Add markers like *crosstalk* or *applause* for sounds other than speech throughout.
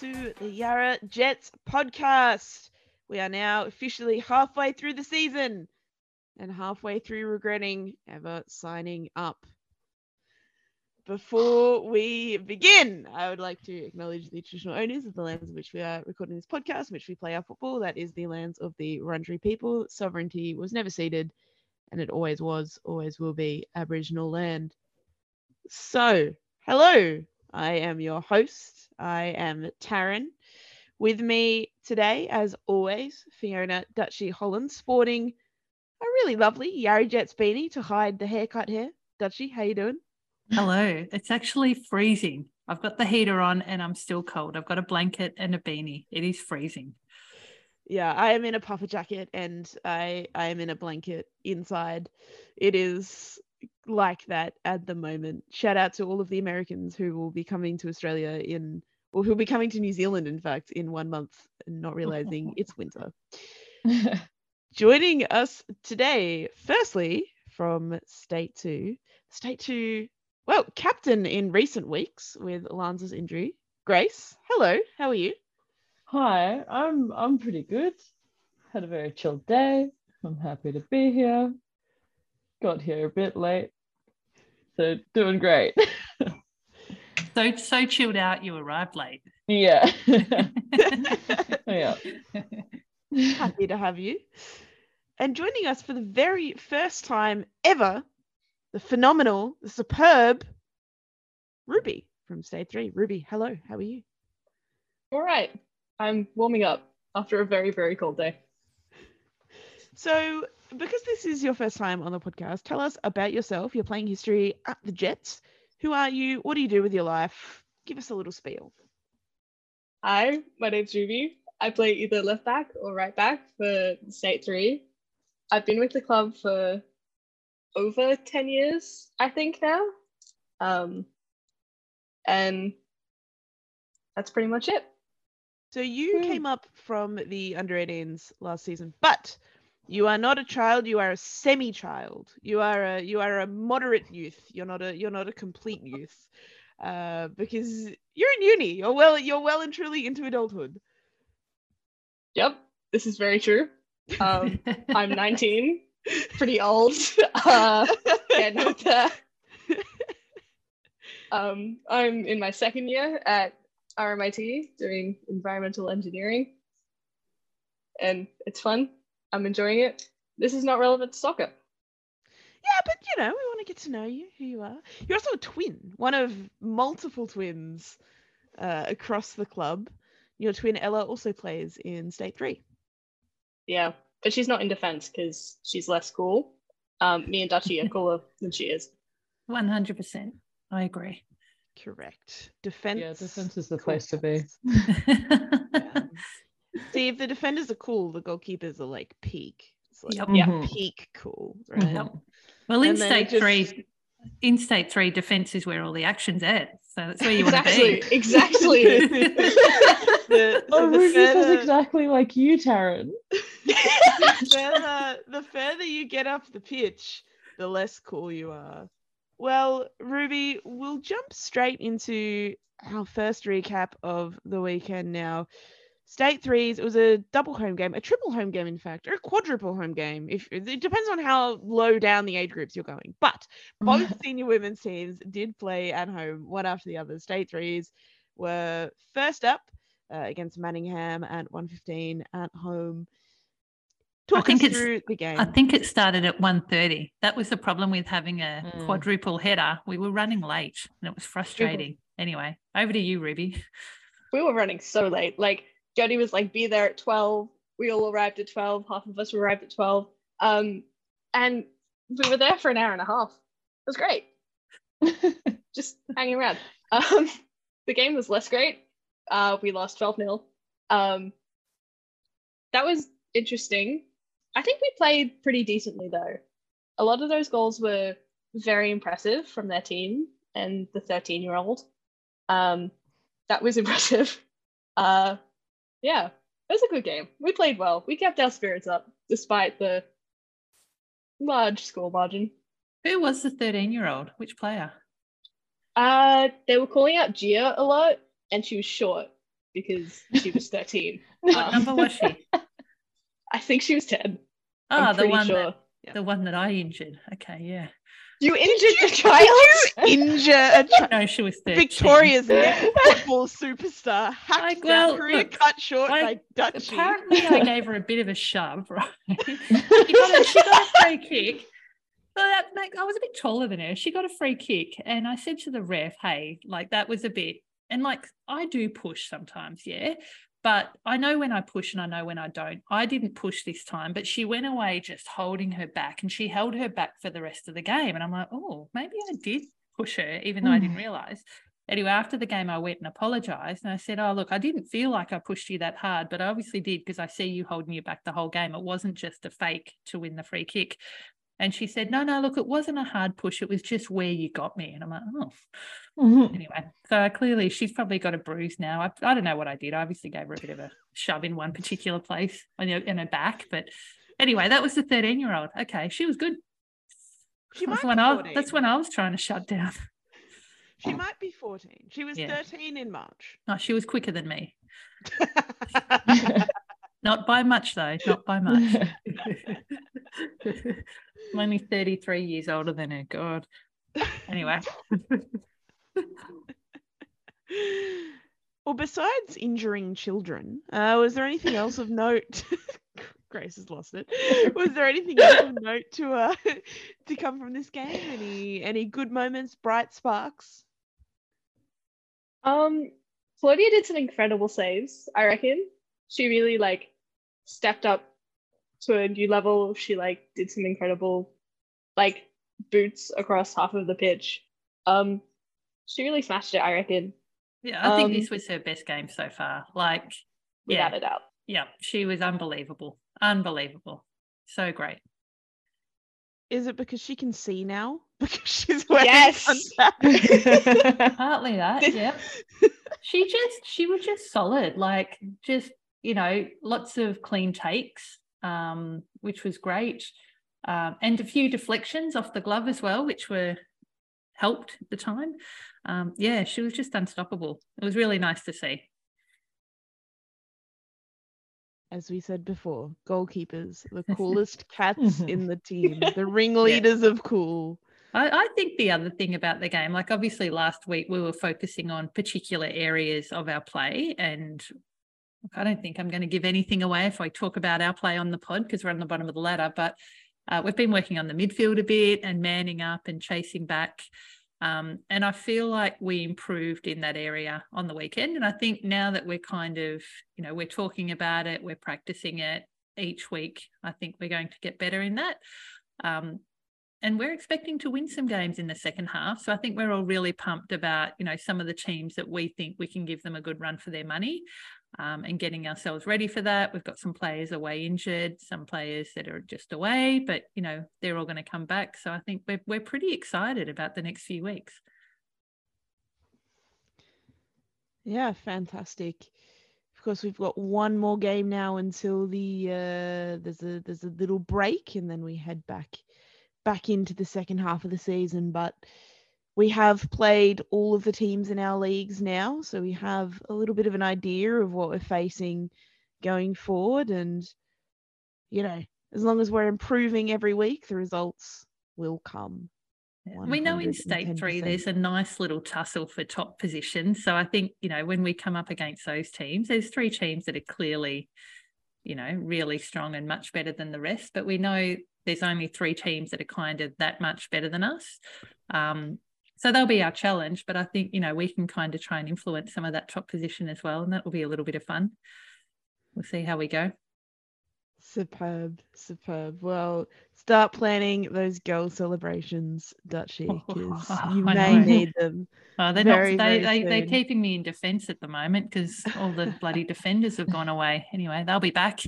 to the Yarra Jets podcast. We are now officially halfway through the season and halfway through regretting ever signing up. Before we begin, I would like to acknowledge the traditional owners of the lands in which we are recording this podcast, in which we play our football. That is the lands of the Wurundjeri people. Sovereignty was never ceded, and it always was, always will be Aboriginal land. So, hello, I am your host. I am Taryn. With me today, as always, Fiona Dutchy Holland, sporting a really lovely Yarra Jets beanie to hide the haircut hair. Dutchy, how are you doing? Hello. It's actually freezing. I've got the heater on and I'm still cold. I've got a blanket and a beanie. It is freezing. Yeah, I am in a puffer jacket and I I am in a blanket inside. It is like that at the moment. Shout out to all of the Americans who will be coming to Australia in or who'll be coming to New Zealand in fact in one month and not realizing *laughs* it's winter. *laughs* Joining us today, firstly from State 2, State 2, well, captain in recent weeks with Lanza's injury. Grace, hello, how are you? Hi, I'm I'm pretty good. Had a very chill day. I'm happy to be here. Got here a bit late. So doing great. *laughs* So so chilled out you arrived late. yeah. *laughs* yeah. Happy to have you. And joining us for the very first time ever, the phenomenal, the superb Ruby from Stage 3. Ruby, hello, how are you? All right. I'm warming up after a very, very cold day. So, because this is your first time on the podcast, tell us about yourself. You're playing history at the Jets. Who are you? What do you do with your life? Give us a little spiel. Hi, my name's Ruby. I play either left back or right back for State 3. I've been with the club for over 10 years, I think now. Um, and that's pretty much it. So, you Hmm. came up from the under 18s last season, but you are not a child. You are a semi-child. You are a you are a moderate youth. You're not a you're not a complete youth, uh, because you're in uni. You're well you're well and truly into adulthood. Yep, this is very true. Um, *laughs* I'm 19, pretty old. *laughs* Uh, no, uh, um, I'm in my second year at RMIT doing environmental engineering, and it's fun. I'm enjoying it. This is not relevant to soccer. Yeah, but you know, we want to get to know you, who you are. You're also a twin, one of multiple twins uh, across the club. Your twin Ella also plays in State Three. Yeah, but she's not in defense because she's less cool. Um, me and Dutchy are cooler *laughs* than she is. 100%. I agree. Correct. Defense. Yeah, defense is the place to be. *laughs* Yeah. See, if the defenders are cool, the goalkeepers are like peak. It's like Yep. Yeah. Mhm. peak cool, right? Yep. Well, in And then state three, just- in state three, defense is where all the action's at. So that's where you want to be. exactly. *laughs* *laughs* the, Oh, the Ruby is exactly like you, Taryn. *laughs* the further the further you get up the pitch, the less cool you are. Well, Ruby, we'll jump straight into our first recap of the weekend now. State threes, it was a double home game, a triple home game, in fact, or a quadruple home game. If it depends on how low down the age groups you're going. But both *laughs* senior women's teams did play at home, one after the other. State threes were first up uh, against Manningham at 115 at home. Talk think us it's- through the game. I think it started at 1.30. That was the problem with having a Mm. quadruple header. We were running late and it was frustrating. Anyway, over to you, Ruby. we were running so late. Like Jody was like, be there at 12. We all arrived at 12. Half of us arrived at 12. Um, and we were there for an hour and a half. It was great. *laughs* Just hanging around. Um, the game was less great. Uh, we lost 12 0. Um, that was interesting. I think we played pretty decently though. A lot of those goals were very impressive from their team and the 13 year old. Um, that was *laughs* impressive. Uh, yeah, it was a good game. We played well. We kept our spirits up despite the large score margin. Who was the 13 year old? Which player? Uh, they were calling out Gia a lot, and she was short because she was *laughs* 13. What Um, number was she? *laughs* I think she was 10. Oh, the one sure. that the one that I injured. Okay, yeah. You injured the child? *laughs* Injure a chi- No, she was *laughs* 13. Victoria's next *laughs* football superstar hacked Like, their well, career look, cut short by Dutchy. Apparently, I gave her a bit of a shove, right? she, got a, she got a free kick. So that, like, I was a bit taller than her. She got a free kick, and I said to the ref, "Hey, like that was a bit." And like I do push sometimes, yeah, but I know when I push and I know when I don't. I didn't push this time, but she went away just holding her back, and she held her back for the rest of the game. And I'm like, oh, maybe I did push her, even though I didn't mm. realize. Anyway, after the game, I went and apologized. And I said, Oh, look, I didn't feel like I pushed you that hard, but I obviously did because I see you holding you back the whole game. It wasn't just a fake to win the free kick. And she said, No, no, look, it wasn't a hard push. It was just where you got me. And I'm like, Oh, Mhm. anyway. So clearly, she's probably got a bruise now. I, I don't know what I did. I obviously gave her a bit of a shove in one particular place on her, in her back. But anyway, that was the 13 year old. Okay, she was good. She that's might when be I, 14. that's when I was trying to shut down. She might be 14. She was Yeah. 13 in March. Oh, she was quicker than me. *laughs* Not by much, though. Not by much. *laughs* I'm only 33 years older than her. God. Anyway, well, besides injuring children, uh, was there anything else of note? *laughs* Grace has lost it. Was there anything else of note to uh *laughs* to come from this game? Any any good moments, bright sparks? Um, Claudia did some incredible saves, I reckon. She really like stepped up to a new level. She like did some incredible like boots across half of the pitch. Um, she really smashed it, I reckon, yeah, I think Um, this was her best game so far. Like, without yeah, a doubt. yeah, she was unbelievable. Unbelievable. So great. Is it because she can see now? *laughs* Because she's wearing Yes. *laughs* Partly that, yeah. *laughs* she just she was just solid like just you know lots of clean takes um which was great. Um and a few deflections off the glove as well which were helped at the time. Um yeah she was just unstoppable. It was really nice to see. As we said before, goalkeepers, the *laughs* coolest cats in the team, *laughs* the Yeah. ringleaders of cool. I, I think the other thing about the game, like obviously last week we were focusing on particular areas of our play, and I don't think I'm going to give anything away if I talk about our play on the pod because we're on the bottom of the ladder. But uh, we've been working on the midfield a bit and manning up and chasing back. Um, and I feel like we improved in that area on the weekend. And I think now that we're kind of, you know, we're talking about it, we're practicing it each week, I think we're going to get better in that. Um, and we're expecting to win some games in the second half. So I think we're all really pumped about, you know, some of the teams that we think we can give them a good run for their money um, and getting ourselves ready for that. We've got some players away injured, some players that are just away, but, you know, they're all going to come back. So I think we're, we're pretty excited about the next few weeks. Yeah, fantastic. Of course, we've got one more game now until the uh, there's a there's a little break, and then we head back back into the second half of the season. But we have played all of the teams in our leagues now, so we have a little bit of an idea of what we're facing going forward. And you know, as long as we're improving every week, the results will come. Yeah. We know in state three, there's a nice little tussle for top position. So I think, you know, when we come up against those teams, there's three teams that are clearly, you know, really strong and much better than the rest. But we know there's only three teams that are kind of that much better than us. Um, so they'll be our challenge. But I think, you know, we can kind of try and influence some of that top position as well. And that will be a little bit of fun. We'll see how we go. Superb, superb. Well, start planning those girl celebrations, Dutchy, because *laughs* you I may know. need them. Oh, they're Very, not. They, they they're keeping me in defence at the moment because all the bloody *laughs* defenders have gone away. Anyway, they'll be back.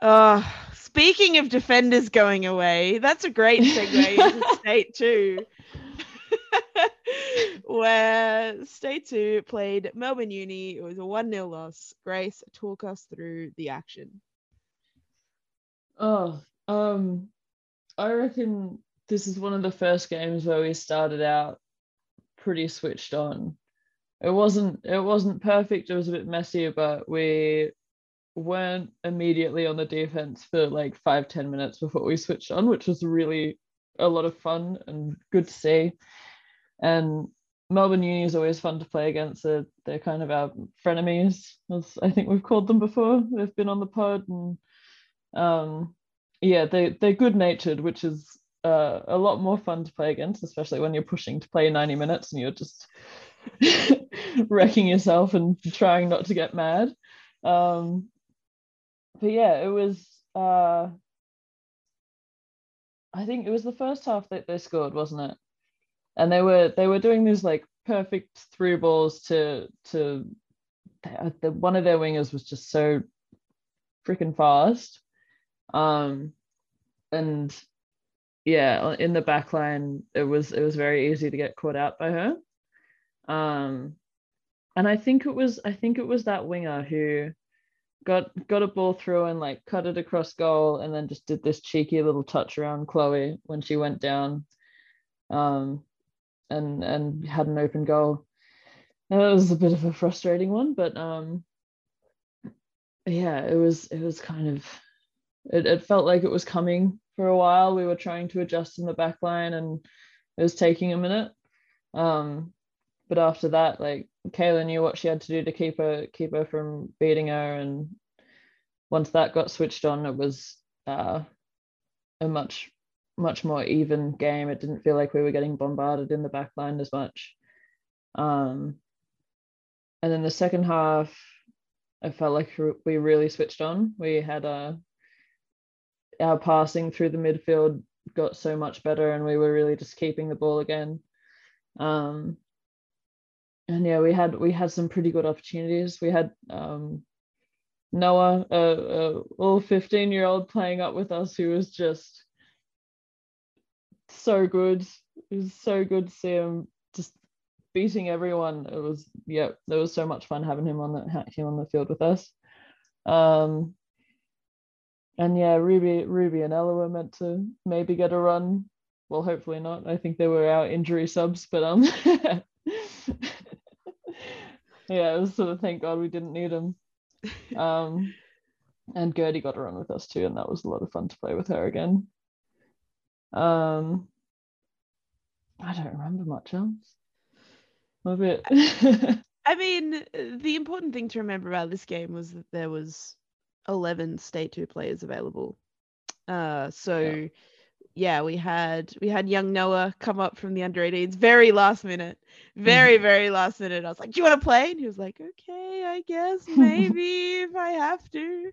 Uh, speaking of defenders going away, that's a great segue *laughs* into state two. *laughs* Where state two played Melbourne Uni. It was a 1 0 loss. Grace, talk us through the action. Oh, um, I reckon this is one of the first games where we started out pretty switched on. It wasn't it wasn't perfect, it was a bit messy, but we weren't immediately on the defense for like five, ten minutes before we switched on, which was really a lot of fun and good to see. And Melbourne Uni is always fun to play against. They're, they're kind of our frenemies, as I think we've called them before. They've been on the pod and um yeah they they're good natured which is uh, a lot more fun to play against especially when you're pushing to play 90 minutes and you're just *laughs* wrecking yourself and trying not to get mad um but yeah it was uh i think it was the first half that they scored wasn't it? And they were they were doing these like perfect through balls to to the, one of their wingers was just so freaking fast. Um and yeah in the back line it was it was very easy to get caught out by her. Um and i think it was i think it was that winger who got got a ball through and like cut it across goal and then just did this cheeky little touch around chloe when she went down um and and had an open goal that was a bit of a frustrating one but um yeah it was it was kind of it, it felt like it was coming for a while. We were trying to adjust in the back line and it was taking a minute. Um, but after that, like Kayla knew what she had to do to keep her keep her from beating her. And once that got switched on, it was uh, a much much more even game. It didn't feel like we were getting bombarded in the back line as much. Um, and then the second half, I felt like we really switched on. We had a our passing through the midfield got so much better and we were really just keeping the ball again um and yeah we had we had some pretty good opportunities we had um noah a, a little 15 year old playing up with us who was just so good it was so good to see him just beating everyone it was yeah there was so much fun having him on the him on the field with us um and yeah, Ruby, Ruby and Ella were meant to maybe get a run. Well, hopefully not. I think they were our injury subs, but um, *laughs* yeah, it was sort of thank God we didn't need them. *laughs* Um, and Gertie got a run with us too, and that was a lot of fun to play with her again. Um, I don't remember much else. A bit. *laughs* I mean, the important thing to remember about this game was that there was 11 state 2 players available uh so yeah. Yeah. we had we had young noah come up from the under 18s very last minute very very last minute. I was like do you want to play? And he was like okay i guess *laughs* maybe if i have to.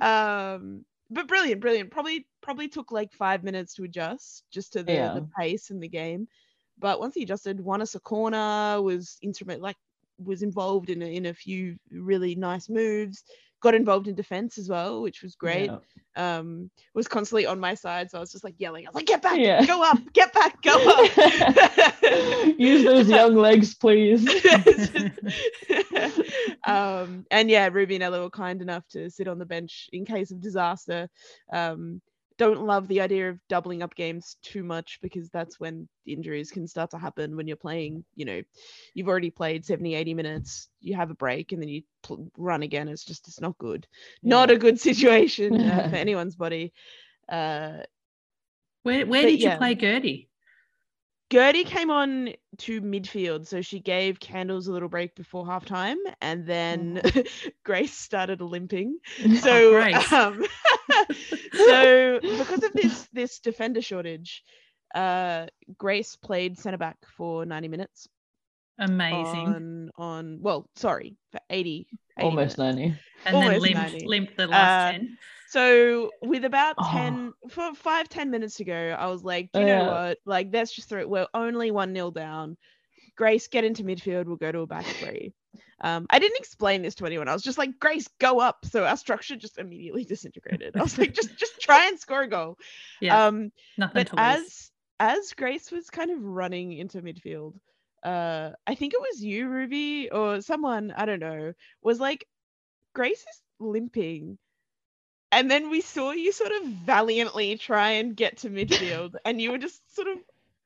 Um but brilliant brilliant. Probably probably took like five minutes to adjust just to the, Yeah. the pace in the game. But once he adjusted won us a corner was instrument like was involved in a, in a few really nice moves got involved in defense as well which was great Yeah. um was constantly on my side so i was just like yelling i was like get back Yeah. go up get back go up *laughs* Use those *laughs* young legs, please. *laughs* um and yeah ruby and ella were kind enough to sit on the bench in case of disaster um don't love the idea of doubling up games too much because that's when injuries can start to happen when you're playing you know you've already played 70 80 minutes you have a break and then you pl- run again it's just it's not good not a good situation uh, for *laughs* anyone's body uh Where where But did you yeah. play Gertie? Gertie came on to midfield, so she gave Candles a little break before halftime, and then *laughs* Grace started limping. So, Grace. *laughs* um, *laughs* so because of this this defender shortage, uh, Grace played centre back for ninety minutes. Amazing. On on well, sorry, for 80, 80 almost minutes. 90. And then Almost limp, 90. limp the last Uh, 10. So with about Oh. 10 for five, 10 minutes to go, I was like, do Oh, you know yeah. what? Like, let's just throw it. We're only one nil down. Grace, get into midfield. We'll go to a back three. Um, I didn't explain this to anyone. I was just like, Grace, go up. So our structure just immediately *laughs* disintegrated. I was like, just just try and score a goal. Yeah, Um, nothing but as as Grace was kind of running into midfield, uh, I think it was you, Ruby, or someone, I don't know, was like, Grace is limping. And then we saw you sort of valiantly try and get to midfield, and you were just sort of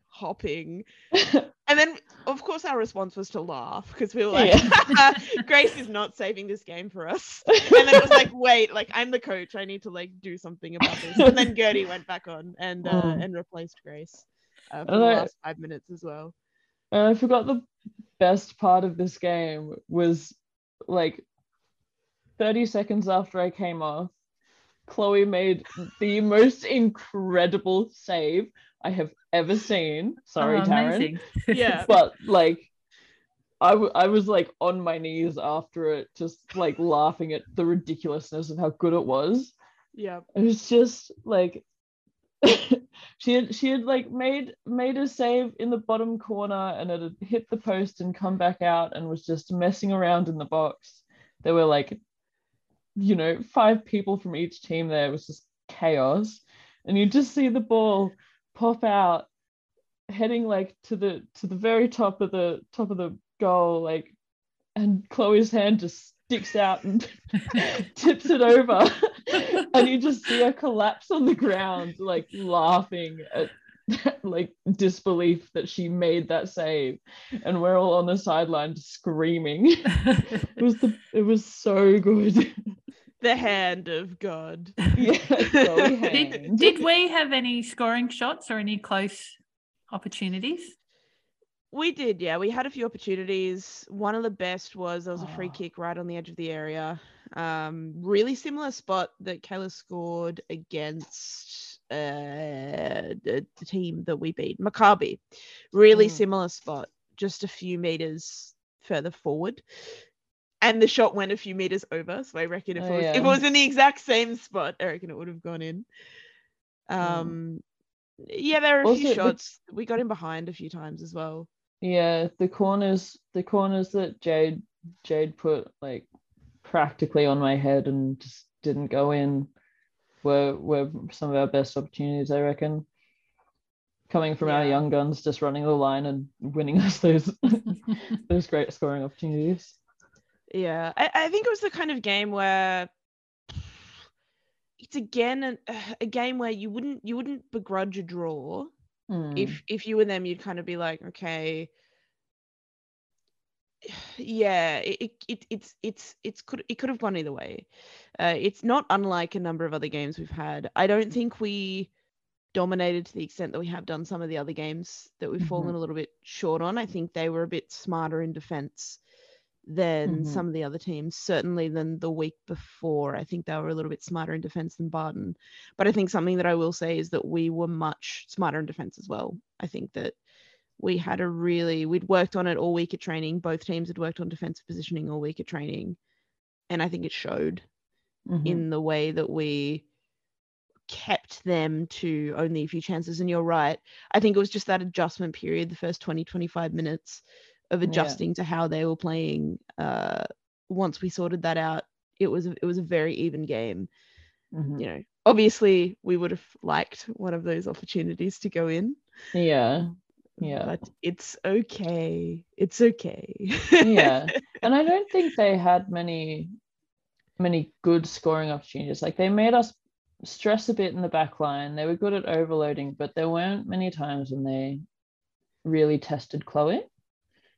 hopping. *laughs* And then, of course, our response was to laugh because we were like, *laughs* Grace is not saving this game for us. And then it was like, *laughs* wait, like I'm the coach. I need to like do something about this. And then Gertie went back on and uh, Mm. and replaced Grace uh, for And the I- last five minutes as well. And I forgot the best part of this game was like 30 seconds after I came off, Chloe made the most incredible save I have ever seen. Sorry, Oh, Taryn. amazing. *laughs* Yeah. But like, I, w- I was like on my knees after it, just like laughing at the ridiculousness of how good it was. Yeah. It was just like *laughs* she had she had like made made a save in the bottom corner and it had hit the post and come back out and was just messing around in the box. There were like, you know, five people from each team there. It was just chaos. And you just see the ball pop out, heading like to the to the very top of the top of the goal, like and Chloe's hand just sticks out and *laughs* tips it over. *laughs* and you just see her collapse on the ground, like laughing at *laughs* like disbelief that she made that save. And we're all on the sideline screaming. It was the it was so good. The hand of God. *laughs* yeah, *laughs* did, did we have any scoring shots or any close opportunities? We did, yeah. We had a few opportunities. One of the best was there was a free Oh. kick right on the edge of the area. Um, really similar spot that Kayla scored against uh, the, the team that we beat, Maccabi. Really Mm. similar spot, just a few meters further forward. And the shot went a few meters over. So I reckon if, Oh, it, was, if it was in the exact same spot, I reckon it would have gone in. Mm. Um, yeah, there are a Also, few the- shots. We got in behind a few times as well. Yeah, the corners the corners that Jade Jade put like practically on my head and just didn't go in were were some of our best opportunities, I reckon. Coming from our young guns, just running the line and winning us those *laughs* those great scoring opportunities. Yeah, I, I think it was the kind of game where it's again an, *sighs* a game where you wouldn't you wouldn't begrudge a draw. Mm. if if you were them you'd kind of be like okay. *sighs* Yeah it, it, it it's it's it's could it could have gone either way. Uh, it's not unlike a number of other games we've had. I don't think we dominated to the extent that we have done some of the other games that we've fallen a little bit short on. I think they were a bit smarter in defense than Mhm. some of the other teams certainly than the week before i think they were a little bit smarter in defense than barton but I think something that I will say is that we were much smarter in defense as well. I think that we had a really we'd worked on it all week at training. Both teams had worked on defensive positioning all week at training, and I think it showed Mhm. in the way that we kept them to only a few chances. And you're right. I think it was just that adjustment period, the first 20, 25 minutes of Yeah. adjusting to how they were playing. Uh, once we sorted that out, it was a, it was a very even game Mhm. you know, obviously we would have liked one of those opportunities to go in. Yeah. Yeah. But it's okay. It's okay. yeah *laughs* and i don't think they had many many good scoring opportunities like they made us stress a bit in the back line they were good at overloading but there weren't many times when they really tested chloe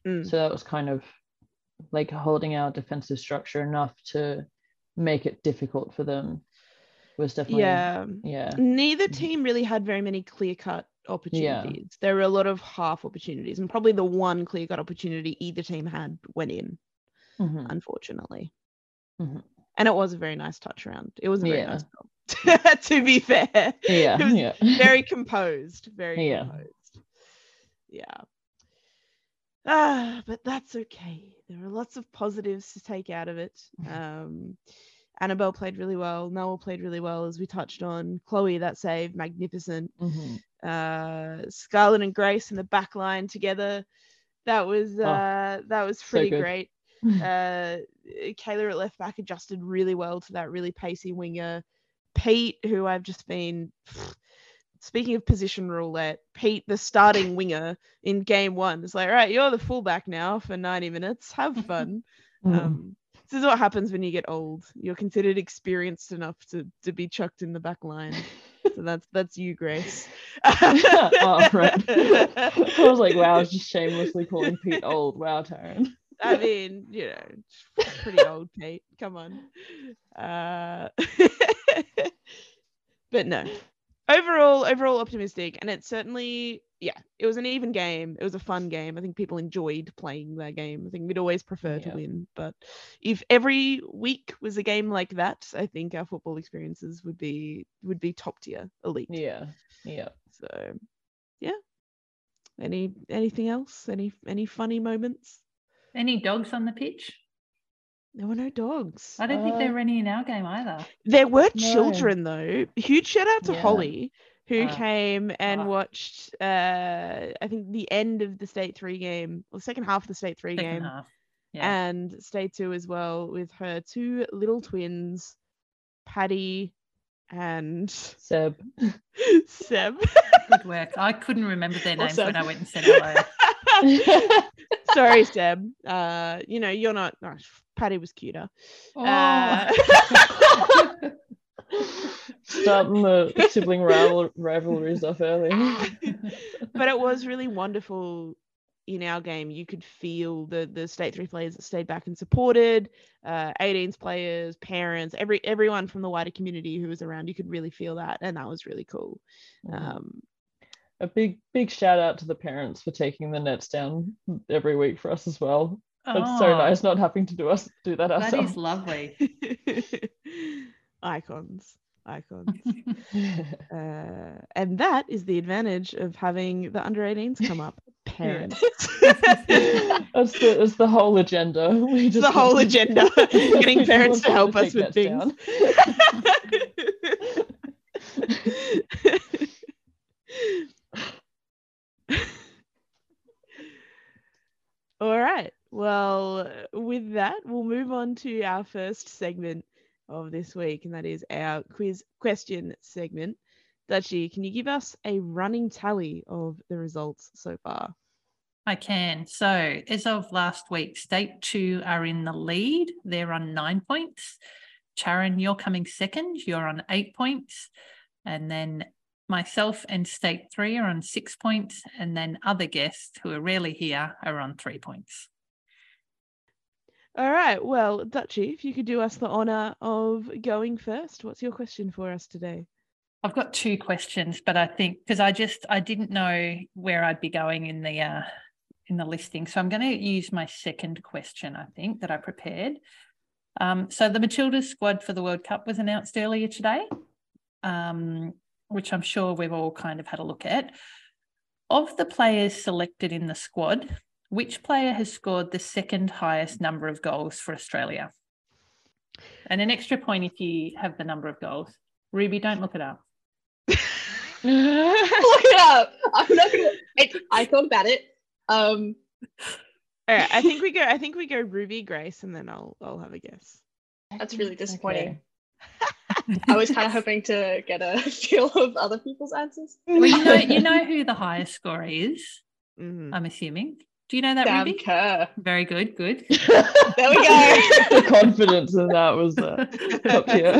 Mm. so that was kind of like holding our defensive structure enough to make it difficult for them was definitely yeah. yeah Neither Mhm. team really had very many clear cut opportunities. yeah. There were a lot of half opportunities, and probably the one clear cut opportunity either team had went in, Mhm. unfortunately. Mhm. And it was a very nice touch around. It was a very Yeah. nice goal. *laughs* to be fair. yeah yeah very composed. Very Yeah. composed. Yeah. Ah, but that's okay. there are lots of positives to take out of it. *laughs* Um, Annabelle played really well. Noah played really well, as we touched on. Chloe, that save, magnificent. Mhm. Uh, Scarlett and Grace in the back line together. That was Oh, uh, that was pretty good. great. *laughs* Uh, Kayla at left back adjusted really well to that really pacey winger. Pete, who I've just been speaking of position roulette, Pete, the starting *laughs* winger in game one, is like, right, you're the fullback now for 90 minutes. Have *laughs* fun. Mhm. Um, this is what happens when you get old. You're considered experienced enough to to be chucked in the back line. So that's that's you, Grace. *laughs* oh, right. I was like, wow, I was just shamelessly calling Pete old. Wow, Taryn. I mean, you know, pretty old Pete. Come on. Uh, but no. Overall, overall optimistic, and it's certainly, yeah, it was an even game. It was a fun game. I think people enjoyed playing that game. I think we'd always prefer to win, but if every week was a game like that, I think our football experiences would be would be top tier, elite. Yeah, yeah. So, yeah. Any anything else? Any any funny moments? Any dogs on the pitch? There were no dogs. I don't think Uh, there were any in our game either. There were No. children though. Huge shout out to Yeah. Holly, who Ah. came and Ah. watched uh I think the end of the state three game, or the second half of the state three Second game, half. Yeah. and state two as well with her two little twins, Patty and Seb. *laughs* Seb. Good work. I couldn't remember their names when I went and said hello. *laughs* *laughs* Sorry, *laughs* Seb. Uh, you know, you're not oh, Patty was cuter. Oh. Uh, *laughs* Starting the sibling rival- rivalries off early. but it was really wonderful in our game. You could feel the the state three players that stayed back and supported, uh, 18s players, parents, every everyone from the wider community who was around. You could really feel that, and that was really cool. Um, a big, big shout out to the parents for taking the nets down every week for us as well. It's so Oh, nice not having to do us do that That ourselves. is lovely. *laughs* icons, icons, *laughs* uh, and that is the advantage of having the under 18s come up. *laughs* Parents. That's the that's the whole agenda. We just the whole want- agenda, getting parents to help them us take with nets things. All right. Well, with that, we'll move on to our first segment of this week, and that is our quiz question segment. Dutchy, can you give us a running tally of the results so far? I can. So, as of last week, State 2 are in the lead. They're on nine points. Charon, you're coming second. You're on eight points. And then myself and State 3 are on six points. And then other guests who are rarely here are on three points. All right. Well, Dutchy, if you could do us the honor of going first, what's your question for us today? I've got two questions, but I think because I just I didn't know where I'd be going in the uh, in the listing, so I'm going to use my second question. I think that I prepared. Um, so the Matildas squad for the World Cup was announced earlier today, um, which I'm sure we've all kind of had a look at. Of the players selected in the squad, which player has scored the second highest number of goals for Australia? And an extra point if you have the number of goals. Ruby, don't look it up. *laughs* Look it up. I'm not gonna. I, I thought about it. Um, All right. I think we go. I think we go Ruby Grace, and then I'll I'll have a guess. That's really disappointing. Okay. I was kind of hoping to get a *laughs* feel of other people's answers. Well, you know, you know who the highest scorer is. Mhm. I'm assuming. Do you know that, Sam Ruby? Kerr. Very good. Good. *laughs* There we go. *laughs* the confidence in that was uh, top tier.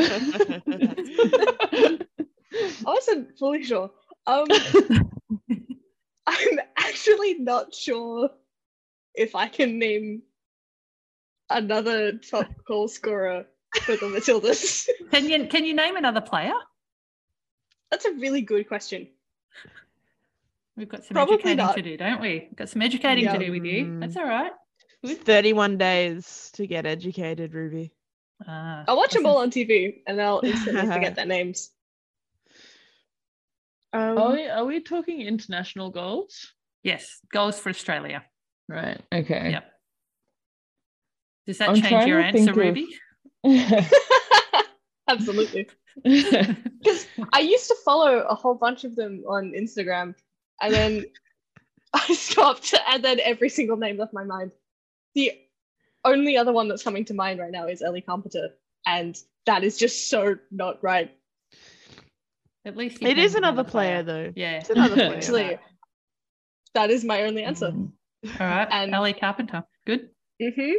I wasn't fully sure. Um, I'm actually not sure if I can name another top goal scorer for the Matildas. *laughs* Can you can you name another player? That's a really good question. We've got some Probably educating not. to do, don't we? Got some educating Yeah. to do with you. That's all right. Good. 31 days to get educated, Ruby. Ah, I'll watch them wasn't- all on TV and I'll instantly *laughs* forget their names. Um, Are we, are we talking international goals? Yes, goals for Australia. Right. Okay. Yep. Does that I'm change your answer, think of- Ruby? *laughs* Absolutely. *laughs* Because I used to follow a whole bunch of them on Instagram, and then *laughs* I stopped, and then every single name left my mind. The only other one that's coming to mind right now is Ellie Carpenter, and that is just so not right. At least It is another player, though. Yeah. It's another player. Actually, that is my only answer. All right. And- Ellie Carpenter. Good. hmm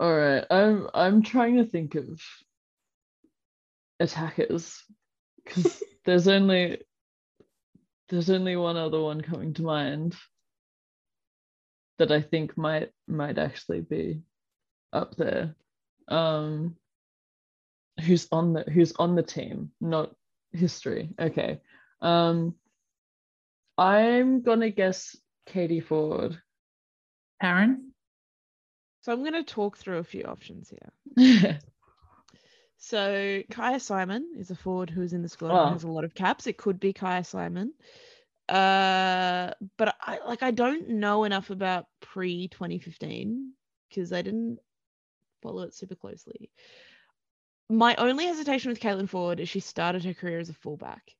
All right, I'm I'm trying to think of attackers because *laughs* there's only there's only one other one coming to mind that I think might might actually be up there. Um, who's on the who's on the team, not history. Okay. Um, I'm gonna guess Katie Foord. Karen. So I'm going to talk through a few options here. *laughs* So Kyah Simon is a forward who is in the squad Oh. and has a lot of caps. It could be Kyah Simon. Uh, but I like I don't know enough about pre 2015 because I didn't follow it super closely. My only hesitation with Caitlin Foord is she started her career as a fullback.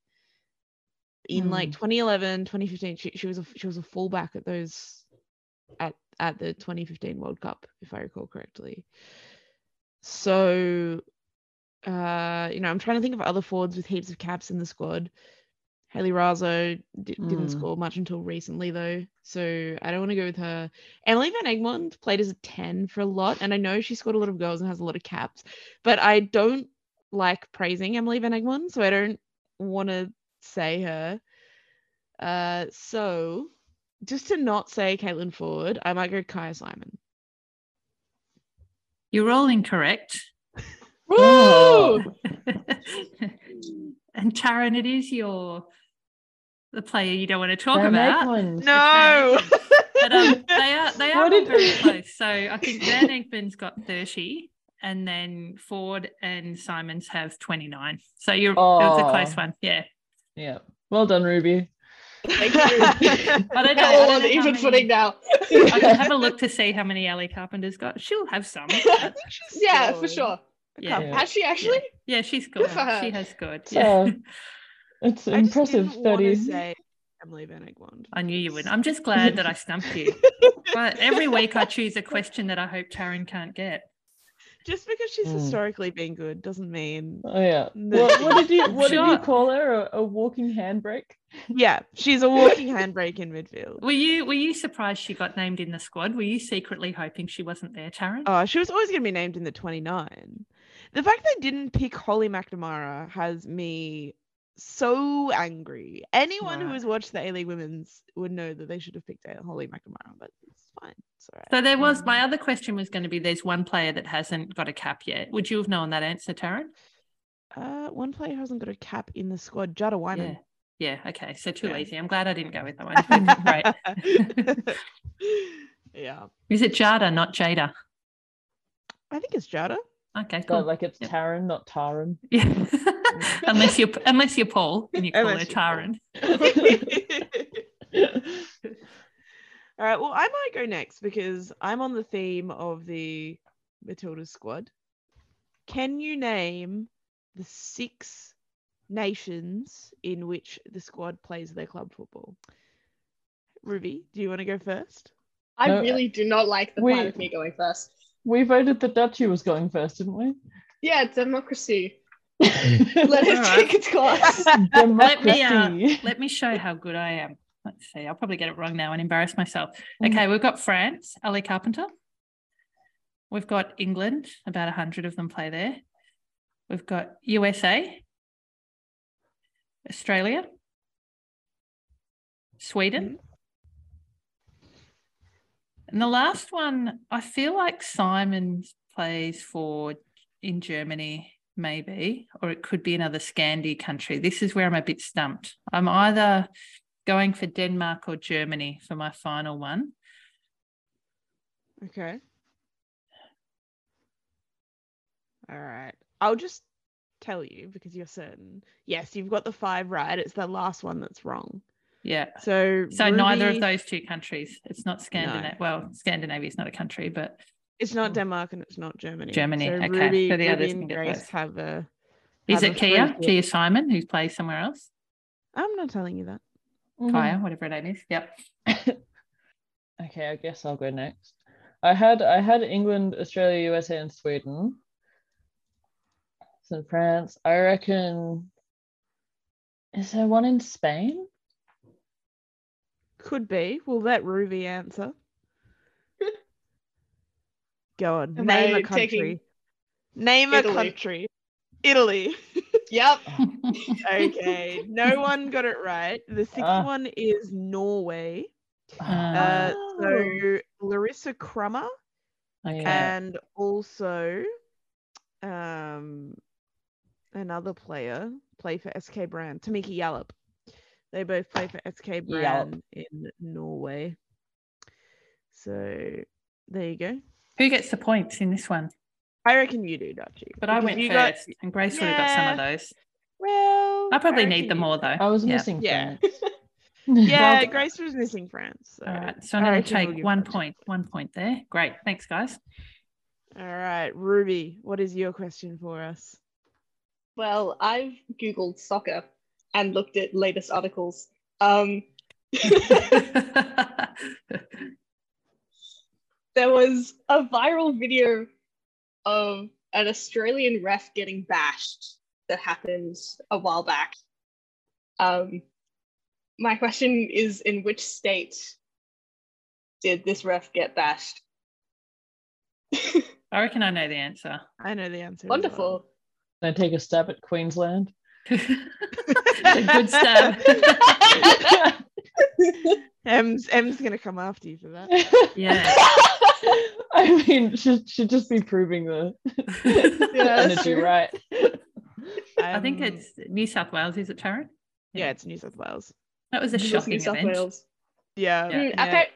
In like Hmm. 2011, 2015, she, she was a she was a fullback at those at at the 2015 World Cup, if I recall correctly. So uh, you know, I'm trying to think of other forwards with heaps of caps in the squad. Hayley Raso di- didn't Mm. score much until recently, though, so I don't want to go with her. Emily Van Egmond played as a 10 for a lot, and I know she scored a lot of goals and has a lot of caps, but I don't like praising Emily Van Egmond, so I don't want to say her. Uh, so just to not say Caitlin Foord, I might go Kyah Simon. You're all incorrect. *laughs* Oh. *laughs* and Taran, it is your the player you don't want to talk Van about. Egmond. No. *laughs* But um, they are they are did- very close. So I think Van Egmond's got 30 and then Foord and Simons have 29. So you're it was a close Oh. one. Yeah. Yeah. Well done, Ruby. Thank you. *laughs* I don't know. We're I don't on know how even many- footing now. I can have a *laughs* look to see how many Ellie Carpenter's got. She'll have some. I think she's yeah, for sure. Yeah. Yeah. Has she actually? Yeah, she's good. for her. She has good. So, Yeah. *laughs* It's I just impressive. didn't wanna 30. say Emily Van Egmond. I knew you would. I'm just glad that I stumped you. But every week I choose a question that I hope Taryn can't get. Just because she's Mm. historically been good doesn't mean Oh yeah. What, what did you what did you call her? A, a walking handbrake? yeah, she's a walking handbrake in midfield. Were you were you surprised she got named in the squad? Were you secretly hoping she wasn't there, Taryn? Oh, she was always going to be named in the 29. The fact they didn't pick Holly McNamara has me so angry. Anyone who has watched the A League Women's would know that they should have picked Holly McNamara, but it's fine. It's right. So there was my other question was going to be there's one player that hasn't got a cap yet. Would you have known that answer, Taryn? Uh, one player hasn't got a cap in the squad, Jada Yeah. Whyman. Yeah, okay. So too Yeah. easy. I'm glad I didn't go with that one. *laughs* *laughs* *laughs* Yeah, Is it Jada, not Jada? I think it's Jada. Okay, So, cool. like it's Yep. Taryn, not Taran. *laughs* Yeah. unless you're unless you're Paul and you call her Unless you're Taryn. *laughs* All right. Well, I might go next because I'm on the theme of the Matilda squad. Can you name the six nations in which the squad plays their club football? Ruby, do you want to go first? I No, really do not like the we- plan of me going first. We voted that Dutchy was going first, didn't we? Yeah, democracy. *laughs* Let it Alright. take its course. *laughs* Let me uh, Democracy. let me show how good I am. Let's see. I'll probably get it wrong now and embarrass myself. Mm. Okay, we've got France, Ellie Carpenter. We've got England, about 100 of them play there. We've got USA, Australia, Sweden. And the last one, I feel like Simon plays for in Germany, maybe, or it could be another Scandi country. This is where I'm a bit stumped. I'm either going for Denmark or Germany for my final one. Okay. All right. I'll just tell you because you're certain. Yes, you've got the five right. It's the last one that's wrong. Yeah. So So neither of those two countries. It's not Scandinavia. No. Well, Scandinavia is not a country, but It's not Denmark and it's not Germany. Germany, So okay, Ruby, so the Ruby others and can get Grace those. have a. Is it a Kyah? free hit. Kyah Simon, who plays somewhere else? I'm not telling you that. Mhm. Kyah, whatever her name is. Yep. *laughs* Okay, I guess I'll go next. I had I had England, Australia, USA, and Sweden. So France. I reckon. Is there one in Spain? Could be. We'll that Ruby answer. *laughs* Go on. Am Name I a country. taking Name a country. Italy. *laughs* Yep. *laughs* okay. No one got it right. The sixth Ah. one is Norway. Uh, Uh, Oh. so Larissa Crummer Okay. and also um another player play for SK Brann, Tameka Yallop. They both play for SK Brann in Norway. So there you go. who gets the points in this one? I reckon you do, Dutchy. But I went you first, got- and Grace would have got some of those. well, I probably reckon need them you- more though. I was Yeah. missing Yeah. France. *laughs* Yeah, Well- *laughs* Grace was missing France. So All right, so I'm going reckon to we'll take give one France. point. One point there. Great, thanks, guys. All right, Ruby, what is your question for us? Well, I've Googled soccer and looked at latest articles. Um, *laughs* there was a viral video of an Australian ref getting bashed that happened a while back. Um, my question is in which state did this ref get bashed? *laughs* I reckon I know the answer. I know the answer. as Wonderful. Can I take a stab at Queensland? A good stab. well. M's M's gonna come after you for that. yeah. *laughs* I mean, should should just be proving the that's *laughs* *laughs* energy true. right. I think Um, it's New South Wales, is it, Taryn? yeah, it's New South Wales. That was a It was shocking New South. Wales. Yeah, Yeah. Appa-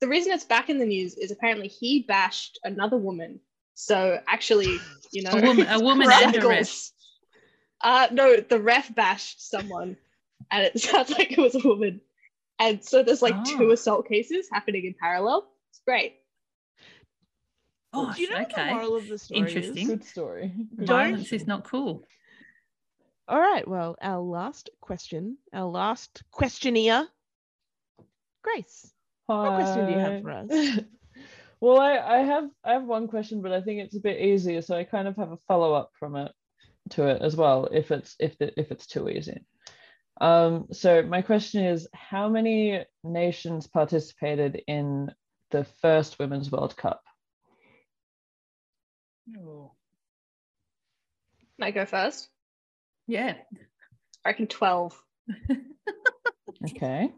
the reason it's back in the news is apparently he bashed another woman. So actually, you know, A woman, a woman and a ref. Radicals. Uh, no, the ref bashed someone, and it *laughs* sounds like it was a woman. And so there's like two assault cases happening in parallel. It's great. Oh, Do you know what the okay. moral of the story is? Interesting. Good story. Good Violence story. is not cool. All right. Well, our last question, our last questionnaire. Grace, Hi. what question do you have for us? *laughs* well, I, I have I have one question, but I think it's a bit easier, so I kind of have a follow up from it to it as well, if it's if the, if it's too easy. Um, so my question is, how many nations participated in the first Women's World Cup? Can I go first? Yeah. I reckon 12. *laughs* Okay.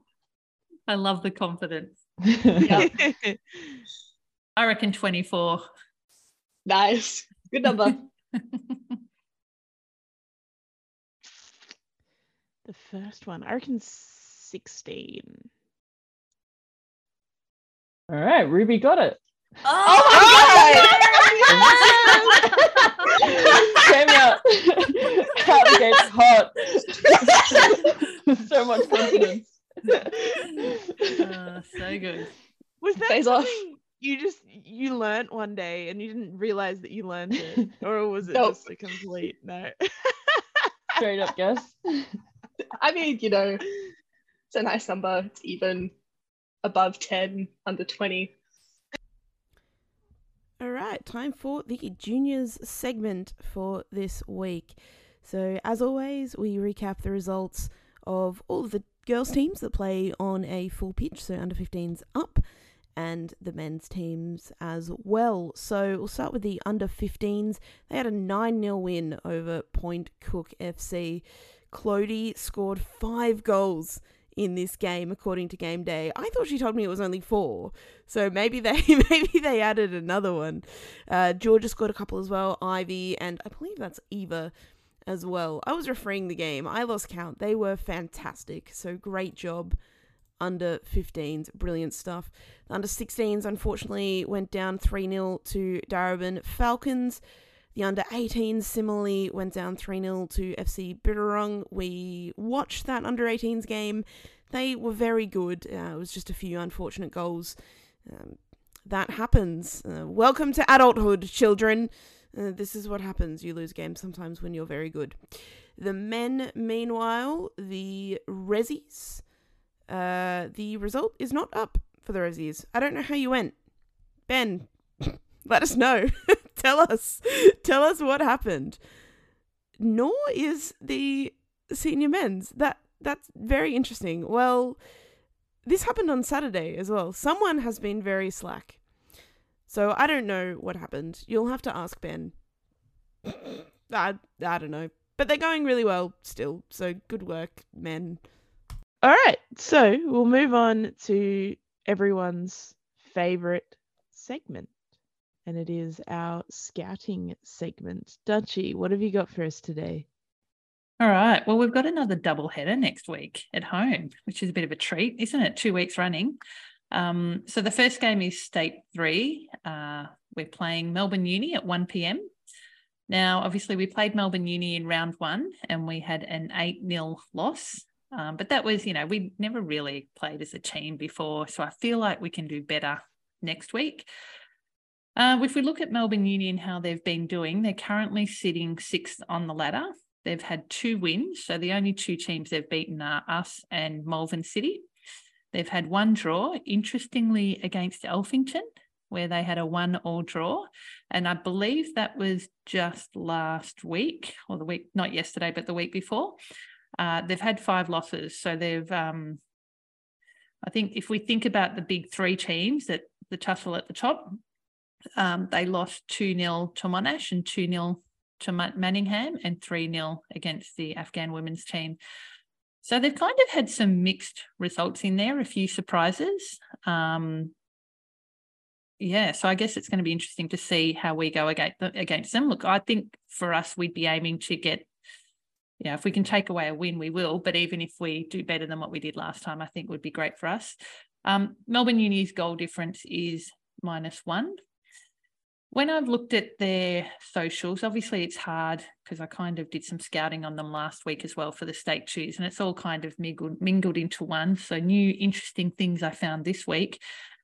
I love the confidence. Yeah. *laughs* I reckon 24. Nice. Good number. *laughs* the first one, I reckon sixteen. All right, Ruby got it. oh my oh god! *laughs* Came out, out the gates hot. so much confidence. Oh, so good. Was that Face off. you just you learnt one day and you didn't realize that you learned it, or was it Nope. just a complete no? Straight up guess. *laughs* *laughs* I mean, you know, it's a nice number. It's even above 10, under 20. All right, time for the juniors segment for this week. So, as always, we recap the results of all of the girls' teams that play on a full pitch, so under 15s up, and the men's teams as well. So, we'll start with the under 15s. They had a 9 0 win over Point Cook FC. Clody scored five goals in this game, according to Game Day. I thought she told me it was only four. So maybe they *laughs* maybe they added another one. Uh, Georgia scored a couple as well. Ivy and I believe that's Eva as well. I was refereeing the game. I lost count. They were fantastic. So great job. Under 15s, brilliant stuff. Under 16s, unfortunately, went down 3 0 to Darebin Falcons. The under 18s similarly went down 3 0 to FC Bitterung. We watched that under 18s game. They were very good. Uh, it was just a few unfortunate goals. Um, that happens. Uh, welcome to adulthood, children. Uh, this is what happens. You lose games sometimes when you're very good. The men, meanwhile, the Rezzies, uh, the result is not up for the Rezzies. I don't know how you went. Ben, *laughs* let us know. *laughs* Tell us. Tell us what happened. Nor is the senior men's. That that's very interesting. Well, this happened on Saturday as well. Someone has been very slack. So I don't know what happened. You'll have to ask Ben. I I don't know. But they're going really well still. So good work, men. All right. So we'll move on to everyone's favorite segment. And it is our scouting segment. Dutchy, what have you got for us today? All right. Well, we've got another double header next week at home, which is a bit of a treat, isn't it? Two weeks running. Um, so the first game is State Three. Uh, we're playing Melbourne Uni at 1 p.m. Now, obviously, we played Melbourne Uni in round one and we had an 8 0 loss. Um, but that was, you know, we never really played as a team before. So I feel like we can do better next week. Uh, if we look at Melbourne Union, how they've been doing, they're currently sitting sixth on the ladder. They've had two wins. So the only two teams they've beaten are us and Malvern City. They've had one draw, interestingly, against Elphington, where they had a one all draw. And I believe that was just last week or the week, not yesterday, but the week before. Uh, they've had five losses. So they've, um, I think if we think about the big three teams that the tussle at the top, um, they lost 2 0 to Monash and 2 0 to Manningham and 3 0 against the Afghan women's team. So they've kind of had some mixed results in there, a few surprises. Um, yeah, so I guess it's going to be interesting to see how we go against them. Look, I think for us, we'd be aiming to get, yeah, if we can take away a win, we will. But even if we do better than what we did last time, I think would be great for us. Um, Melbourne Uni's goal difference is minus one. When I've looked at their socials, obviously it's hard because I kind of did some scouting on them last week as well for the state twos, and it's all kind of mingled, mingled into one. So, new interesting things I found this week.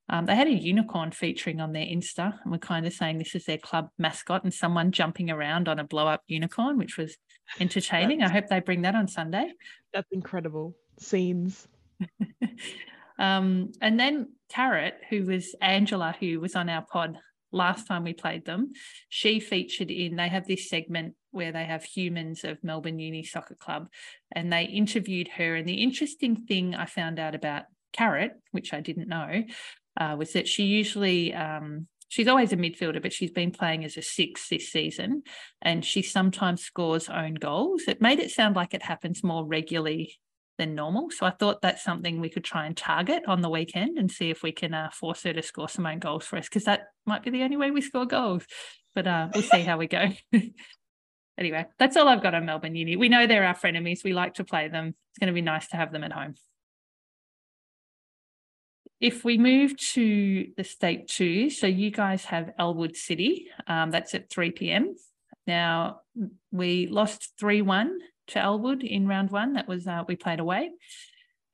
Um, they had a unicorn featuring on their Insta, and we're kind of saying this is their club mascot, and someone jumping around on a blow up unicorn, which was entertaining. I hope they bring that on Sunday. That's incredible scenes. *laughs* um, and then Carrot, who was Angela, who was on our pod last time we played them, she featured in, they have this segment where they have humans of Melbourne Uni Soccer Club, and they interviewed her. And the interesting thing I found out about Carrot, which I didn't know, uh, was that she usually um, she's always a midfielder, but she's been playing as a six this season, and she sometimes scores own goals. It made it sound like it happens more regularly than normal. So I thought that's something we could try and target on the weekend and see if we can uh, force her to score some own goals for us, because that might be the only way we score goals. But uh, we'll see how we go. *laughs* anyway, that's all I've got on Melbourne Uni. We know they're our frenemies. We like to play them. It's going to be nice to have them at home. If we move to the state two, so you guys have Elwood City, um, that's at 3 p.m. Now, we lost 3 1 to Elwood in round one. That was, uh, we played away.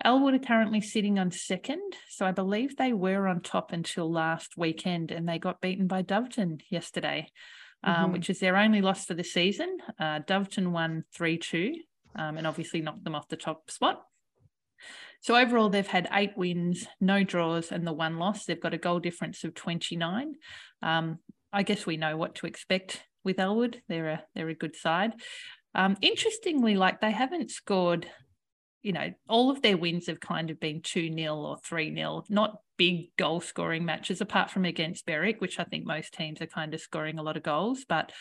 Elwood are currently sitting on second. So I believe they were on top until last weekend and they got beaten by Doveton yesterday, um, mm-hmm. um, which is their only loss for the season. Uh, Doveton won 3 2 um, and obviously knocked them off the top spot. So overall, they've had eight wins, no draws, and the one loss. They've got a goal difference of 29. Um, I guess we know what to expect with Elwood. They're a they're a good side. Um, interestingly, like they haven't scored, you know, all of their wins have kind of been 2 0 or 3 0, not big goal scoring matches, apart from against Berwick, which I think most teams are kind of scoring a lot of goals, but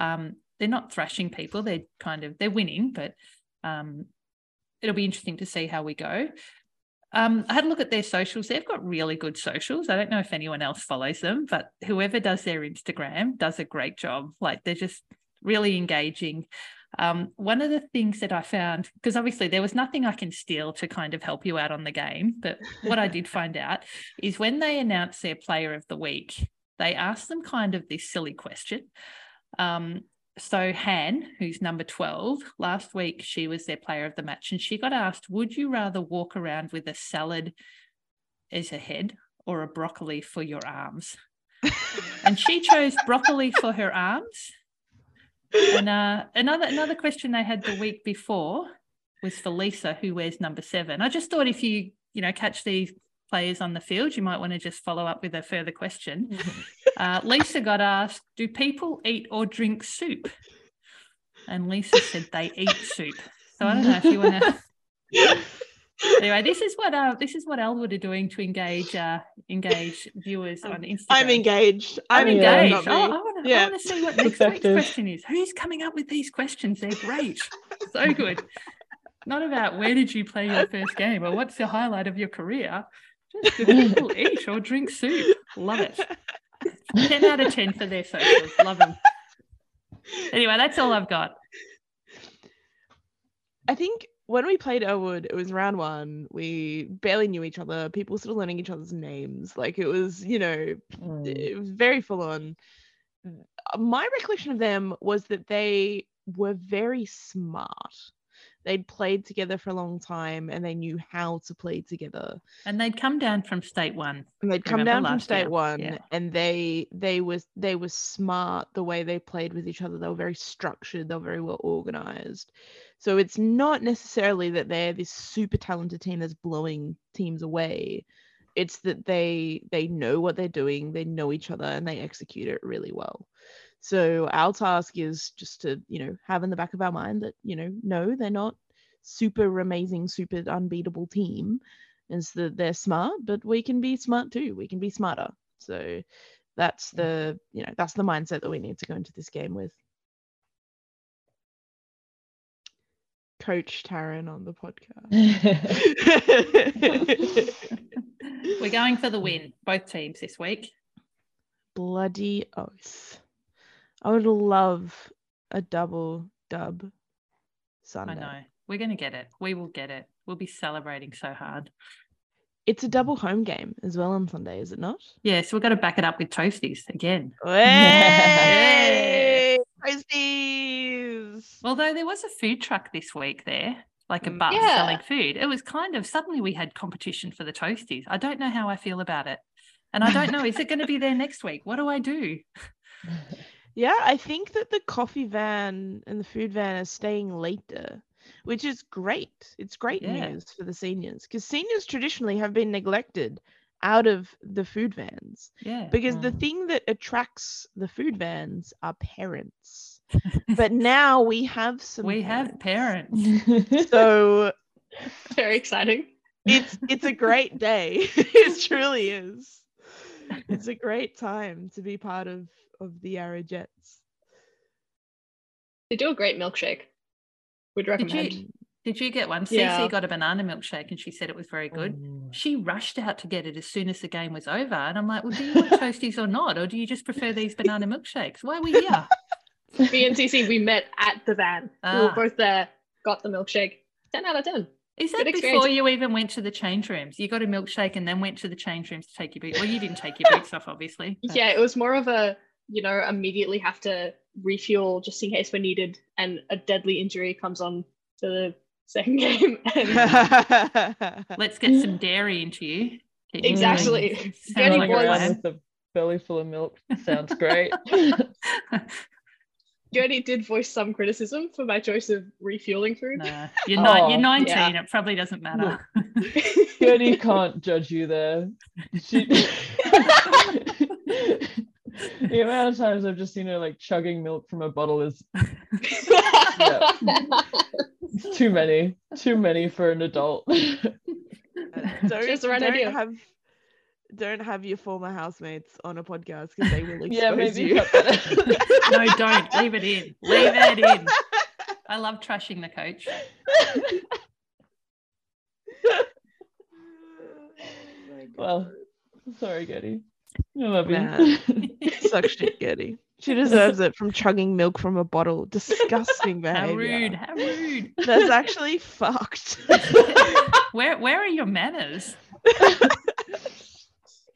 um, they're not thrashing people. They're kind of, they're winning, but um, it'll be interesting to see how we go. Um, I had a look at their socials. They've got really good socials. I don't know if anyone else follows them, but whoever does their Instagram does a great job. Like they're just really engaging. Um, one of the things that I found, because obviously there was nothing I can steal to kind of help you out on the game, but what I did *laughs* find out is when they announced their player of the week, they asked them kind of this silly question. Um, so Han, who's number 12, last week she was their player of the match and she got asked, would you rather walk around with a salad as a head or a broccoli for your arms? and she chose broccoli for her arms. And uh, another another question they had the week before was for Lisa, who wears number seven. I just thought if you you know catch these players on the field, you might want to just follow up with a further question. Uh, Lisa got asked, "Do people eat or drink soup?" And Lisa said they eat soup. So I don't know if you want to. *laughs* anyway, this is what uh, this is what Elwood are doing to engage uh, engage viewers on Instagram. I'm engaged. I'm I'm engaged. engaged. Oh, I not me. want to Yeah. see what next week's question is. Who's coming up with these questions? They're great. so good. Not about where did you play your first game or what's the highlight of your career. Just do people eat or drink soup. Love it. 10 out of 10 for their socials. Love them. Anyway, that's all I've got. I think when we played Elwood, it was round one. We barely knew each other. People were still learning each other's names. Like it was, you know, Mm. it was very full on. My recollection of them was that they were very smart. They'd played together for a long time and they knew how to play together. And they'd come down from state one. And they'd come down from state year? one Yeah. and they they was they were smart the way they played with each other. They were very structured, they were very well organized. So it's not necessarily that they're this super talented team that's blowing teams away. It's that they they know what they're doing, they know each other and they execute it really well. So our task is just to, you know, have in the back of our mind that, you know, no, they're not super amazing, super unbeatable team. Is that they're smart, but we can be smart too. We can be smarter. So that's mm. the, you know, that's the mindset that we need to go into this game with. Coach Taryn on the *laughs* podcast. We're going for the mm. win, both teams this week. Bloody oath. I would love a double dub Sunday. I know. We're going to get it. We will get it. We'll be celebrating so hard. It's a double home game as well on Sunday, is it not? Yeah, so we've got to back it up with toasties again. Hey, *laughs* Toasties! Although there was a food truck this week there, like a Mm. bus Yeah. selling food. It was kind of suddenly we had competition for the toasties. I don't know how I feel about it. And I don't know, is it going to be there next week? What do I do? *laughs* Yeah, I think that the coffee van and the food van are staying later, which is great. It's great Yeah. news for the seniors because seniors traditionally have been neglected out of the food vans Yeah. because the Mm. thing that attracts the food vans are parents. *laughs* but now we have some we have parents. *laughs* So Very exciting. it's it's a great day. *laughs* it truly is. *laughs* It's a great time to be part of of the Yarra Jets. They do a great milkshake. Would Did recommend. you did you get one? Yeah. Cece got a banana milkshake and she said it was very good. Mm. She rushed out to get it as soon as the game was over. And I'm like, well, do you want *laughs* toasties or not? Or do you just prefer these banana milkshakes? Why are we here? *laughs* Me and CC, we met at the van. We were Ah. both there, got the milkshake. 10 out of 10. Is that before you even went to the change rooms? You got a milkshake and then went to the change rooms to take your boots. Well, you didn't take your boots off, obviously. but- Yeah, it was more of a, you know, immediately have to refuel just in case we're needed and a deadly injury comes on to the second *laughs* game. And *laughs* Let's get some dairy into you. Keep Exactly. going. Sounds Jenny like a with a belly full of milk. Sounds great. *laughs* Jodie did voice some criticism for my choice of refueling food. no, you're, not, you're Oh, 19. yeah. It probably doesn't matter. Gertie *laughs* can't judge you there. She... *laughs* the amount of times I've just seen her like chugging milk from a bottle is *laughs* it's too many. Too many for an adult. Uh, don't, Just the right don't idea. have don't have your former housemates on a podcast because they will *laughs* expose yeah, maybe you. cut that out. no, don't. Leave it in. Leave it in. I love trashing the coach. *laughs* well, sorry, Getty. I love Man. you. *laughs* Suck shit, Getty. She deserves it from chugging milk from a bottle. Disgusting behavior. How rude. How rude. That's actually fucked. Where where are your manners?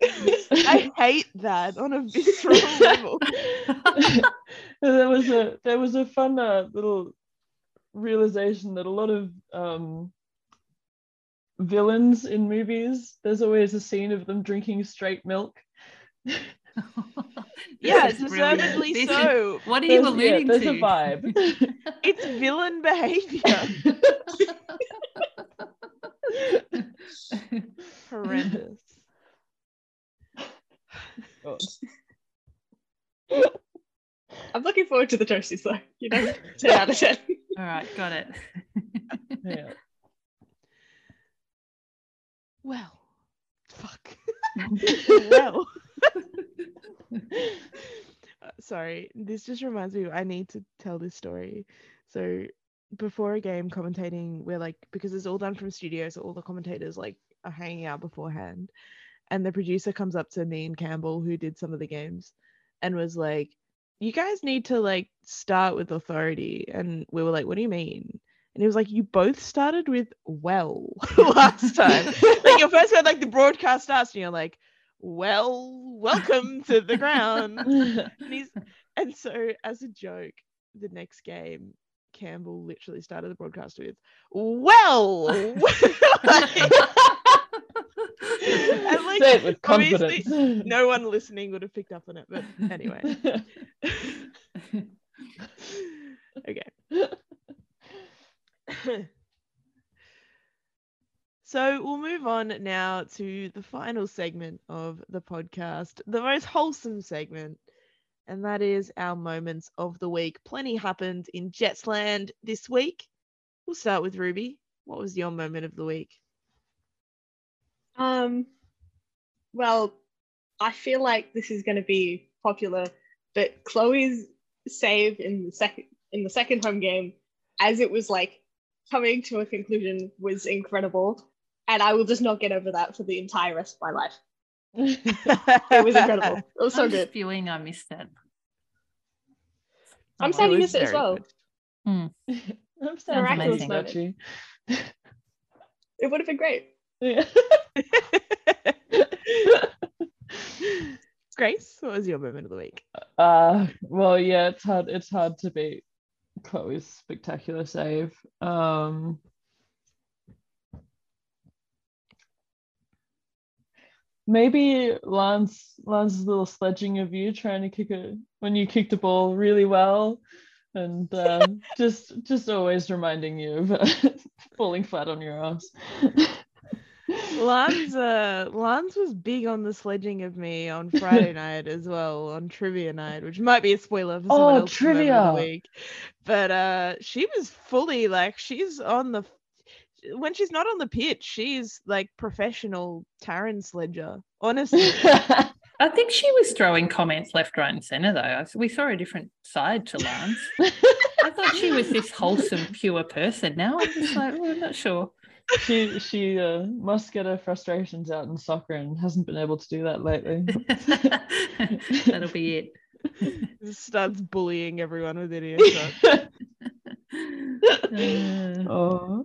I hate that on a visceral level. *laughs* there was a there was a fun uh, little realization that a lot of um, villains in movies, there's always a scene of them drinking straight milk. *laughs* Yeah, This brilliant. deservedly This is- so. *laughs* what are you There's, yeah, alluding there's to? a vibe. It's villain behavior. Horrendous. God. I'm looking forward to the toasties though. You know, *laughs* 10 out of 10. All right, got it. *laughs* Yeah. Well, fuck. *laughs* well. Uh, Sorry, this just reminds me. I need to tell this story. So, before a game commentating, we're like because it's all done from studio, so all the commentators like are hanging out beforehand, and the producer comes up to me and Campbell, who did some of the games, and was like, "You guys need to like start with authority," and we were like, "What do you mean?" And he was like, "You both started with well *laughs* last time." like your first word, like the broadcast starts, and you're like, "Well, welcome to the ground." And he's and so as a joke, the next game, Campbell literally started the broadcast with, "Well," *laughs* Like, and like Say it with obviously confidence. *laughs* no one listening would have picked up on it, but anyway, *laughs* okay. So we'll move on now to the final segment of the podcast, the most wholesome segment, and that is our moments of the week. Plenty happened in Jetsland this week. We'll start with Ruby. What was your moment of the week? Um, well, I feel like this is going to be popular, but Chloe's save in the second in the second home game, as it was like coming to a conclusion, was incredible, and I will just not get over that for the entire rest of my life. *laughs* It was incredible. It was so I'm good. spewing. I missed that. I'm Oh, sad you missed it as well. good. *laughs* I'm sad Miraculous moment. It would have been great. Yeah. *laughs* Grace, what was your moment of the week? Uh, well, yeah, it's hard. It's hard to beat Chloe's spectacular save. Um, maybe Lance, Lance's little sledging of you trying to kick it when you kicked the ball really well, and uh, *laughs* just just always reminding you of *laughs* falling flat on your ass. Lance, uh, Lance was big on the sledging of me on Friday *laughs* night as well on trivia night, which might be a spoiler for someone Oh, else's moment of the trivia. week. But uh, she was fully like she's on the when she's not on the pitch, she's like professional Taryn sledger. *laughs* Honestly, I think she was throwing comments left, right, and centre though. We saw a different side to Lance. *laughs* I thought she was this wholesome, pure person. Now I'm just like, well, I'm not sure. She she uh, must get her frustrations out in soccer and hasn't been able to do that lately. *laughs* That'll be it. *laughs* starts bullying everyone within earshot. *laughs* Uh, oh.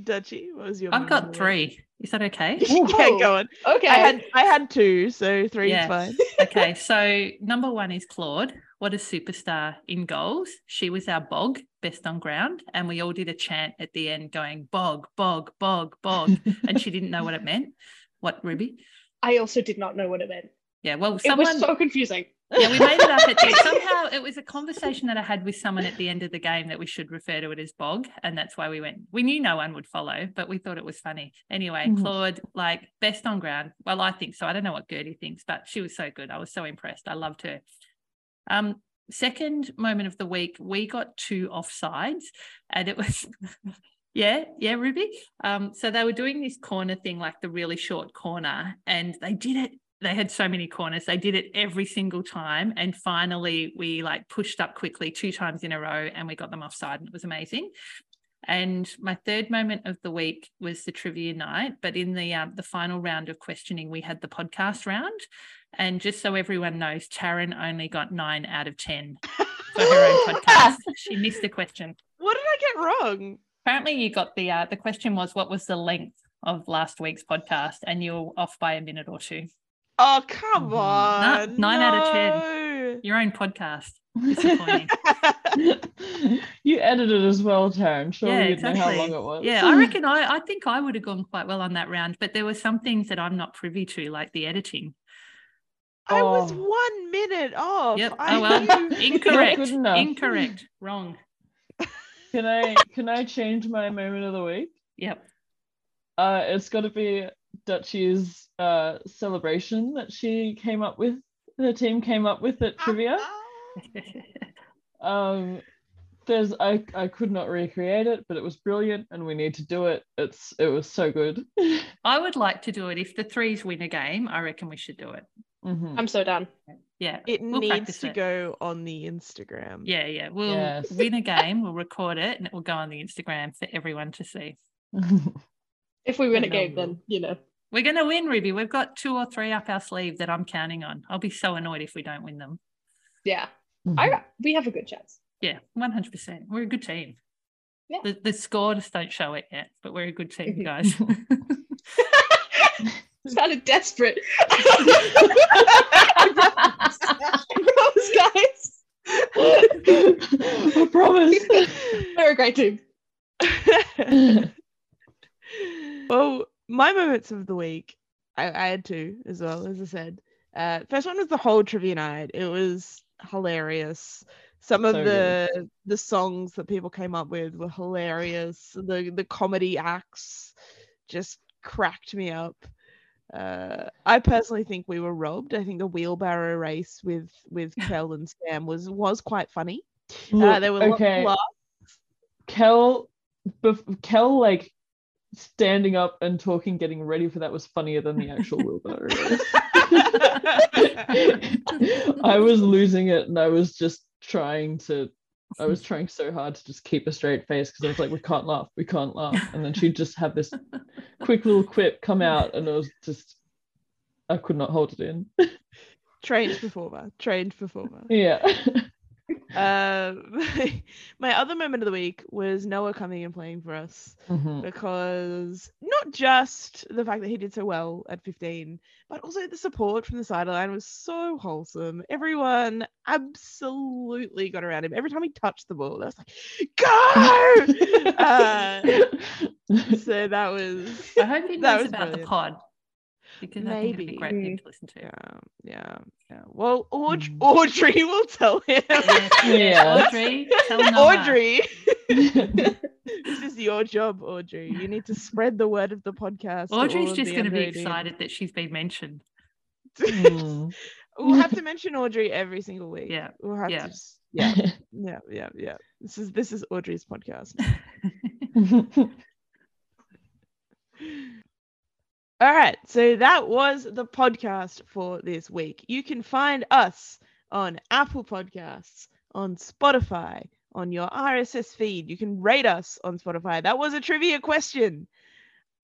Dutchy, what was your? I've got of three. Is that okay? week? yeah, go on. Okay. I had I had two, so three Yeah. is fine. Okay, so number one is Claude. What a superstar in goals. She was our bog, best on ground. And we all did a chant at the end going, bog, bog, bog, bog. and she didn't know what it meant. What, Ruby? I also did not know what it meant. Yeah, well, It was so confusing. yeah, we made it up at the end. *laughs* Somehow it was a conversation that I had with someone at the end of the game that we should refer to it as bog. And that's why we went. We knew no one would follow, but we thought it was funny. Anyway, Mhm. Claude, like best on ground. Well, I think so. I don't know what Gertie thinks, but she was so good. I was so impressed. I loved her. Um, second moment of the week, we got two offsides, and it was *laughs* yeah, yeah, Ruby. Um, so they were doing this corner thing, like the really short corner, and they did it. They had so many corners. They did it every single time, and finally we like pushed up quickly two times in a row, and we got them offside, and it was amazing. And my third moment of the week was the trivia night, but in the um, the final round of questioning, we had the podcast round. And just so everyone knows, Taryn only got nine out of ten *laughs* for her own podcast. She missed a question. What did I get wrong? Apparently, you got the uh, the question was what was the length of last week's podcast, and you were off by a minute or two. Oh come Mhm. on! nine out of 10. Your own podcast. *laughs* Disappointing. *laughs* you edited as well, Taryn. Sure, yeah, you'd know how long it was. Yeah, I reckon I, I think I would have gone quite well on that round, but there were some things that I'm not privy to, like the editing. I was Oh. one minute off. Yep. I Oh well, knew- *laughs* incorrect. good enough. Incorrect. Wrong. *laughs* Can I can I change my moment of the week? Yep. Uh, it's got to be Dutchy's uh celebration that she came up with. Her team came up with at trivia. *laughs* Um, there's I I could not recreate it, but it was brilliant, and we need to do it. It's it was so good. *laughs* I would like to do it. If the threes win a game, I reckon we should do it. Mhm. I'm so done. Yeah. It we'll needs to it. go on the Instagram. Yeah, yeah. We'll Yes. win a game, we'll record it, and it will go on the Instagram for everyone to see. *laughs* If we win a game, Phenomenal. then you know. We're going to win, Ruby. We've got two or three up our sleeve that I'm counting on. I'll be so annoyed if we don't win them. Yeah, Mhm. I we have a good chance. Yeah, 100%. We're a good team. Yeah. The, the score just don't show it yet, but we're a good team, *laughs* guys. *laughs* Sounded desperate. *laughs* Promise, guys. I promise. We're a great team. well, my moments of the week, I, I had two as well, as I said. Uh, first one was the whole trivia night. It was hilarious. Some of So the the songs that people came up with were hilarious. The the comedy acts just cracked me up. Uh, I personally think we were robbed. I think the wheelbarrow race with with *laughs* Kel and Sam was was quite funny. Uh, there were okay. Kel, bef- Kel, like standing up and talking, getting ready for that was funnier than the actual wheelbarrow race. *laughs* *laughs* I was losing it, and I was just trying to. I was trying so hard to just keep a straight face because I was like, "We can't laugh, we can't laugh," and then she'd just have this *laughs* quick little quip come out, and it was just. I could not hold it in. trained performer, trained performer. *laughs* Yeah. Um, *laughs* my other moment of the week was Noah coming and playing for us Mhm. because not just the fact that he did so well at 15, but also the support from the sideline was so wholesome. Everyone absolutely got around him. Every time he touched the ball, I was like, go! *laughs* uh, so that was, I hope he That knows was about the brilliant. pod because I think it'd be Maybe. a great thing to listen to. yeah, yeah, yeah. Well, Aud- Mm. Audrey will tell him. Yes, *laughs* yes, Yeah. Audrey, tell Noah. Audrey. *laughs* *laughs* this is your job, Audrey. You need to spread the word of the podcast. Audrey's just going to be excited that she's been mentioned. Mm. We'll have to mention Audrey every single week. Yeah, We'll have yeah. to just yeah, yeah, yeah, yeah. This is this is Audrey's podcast. All right, so that was the podcast for this week. You can find us on Apple Podcasts, on Spotify, on your RSS feed. You can rate us on Spotify. That was a trivia question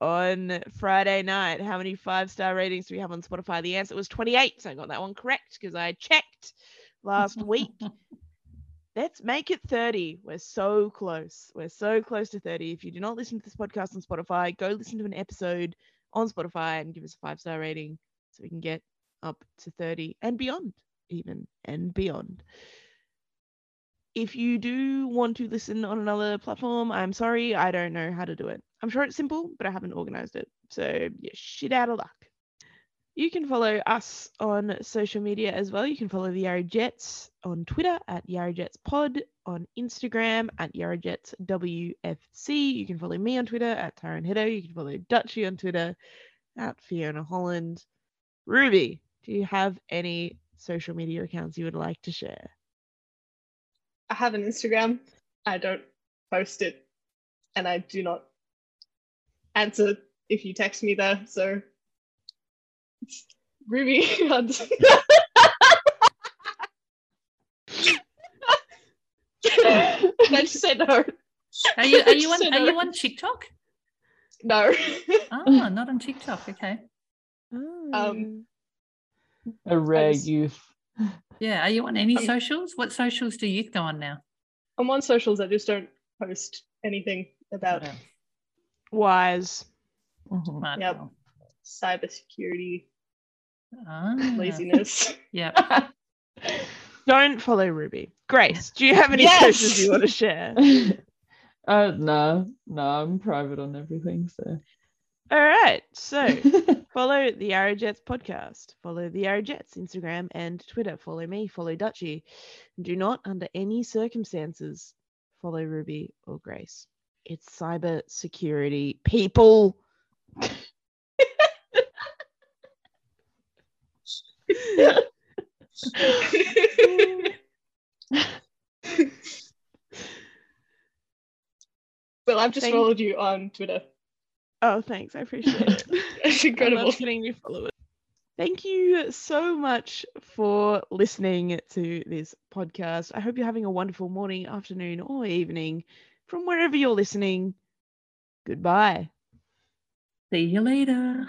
on Friday night. How many five star ratings do we have on Spotify? The answer was 28. So I got that one correct because I checked last *laughs* week. Let's make it 30. We're so close. We're so close to 30. If you do not listen to this podcast on Spotify, go listen to an episode on Spotify and give us a five star rating so we can get up to 30 and beyond, even and beyond. If you do want to listen on another platform, I'm sorry, I don't know how to do it. I'm sure it's simple, but I haven't organized it. So, yeah, shit out of luck. You can follow us on social media as well. You can follow the Yarra Jets on Twitter at Yarra Jets Pod, on Instagram at Yarra Jets WFC. You can follow me on Twitter at Taran Hiddo. You can follow Dutchy on Twitter at Fiona Holland. Ruby, do you have any social media accounts you would like to share? I have an Instagram. I don't post it, and I do not answer if you text me there. So, Ruby. Hunt. I just said no. Are you are you on said are you on TikTok? No. Oh, not on TikTok. Okay. Um, A rare was- youth. Yeah. Are you on any Um, socials? What socials do youth go on now? I'm on socials. I just don't post anything about Whatever. Wise. Mhm. Yep. girl. Cybersecurity, Ah, laziness. *laughs* Yeah. *laughs* Don't follow Ruby. Grace, do you have any Yes! socials you want to share? *laughs* uh no, no, I'm private on everything, so All right. So follow the Yarra Jets podcast. Follow the Yarra Jets Instagram and Twitter. Follow me. Follow Dutchy. Do not, under any circumstances, follow Ruby or Grace. It's cyber security, people. Well, I've just Thank- followed you on Twitter. Oh, thanks. I appreciate it. *laughs* It's I incredible. love getting new followers. Thank you so much for listening to this podcast. I hope you're having a wonderful morning, afternoon, or evening from wherever you're listening. Goodbye. See you later.